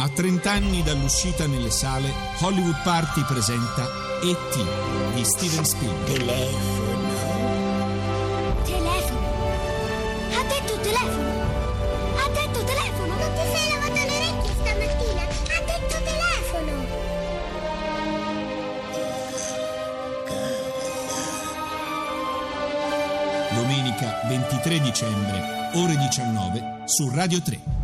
A 30 anni dall'uscita nelle sale, Hollywood Party presenta E.T. di Steven Spielberg. Telefono. Telefono. Ha detto telefono. Ha detto telefono. Non ti sei lavato le orecchie stamattina? Ha detto telefono. Domenica 23 dicembre, ore 19, su Radio 3.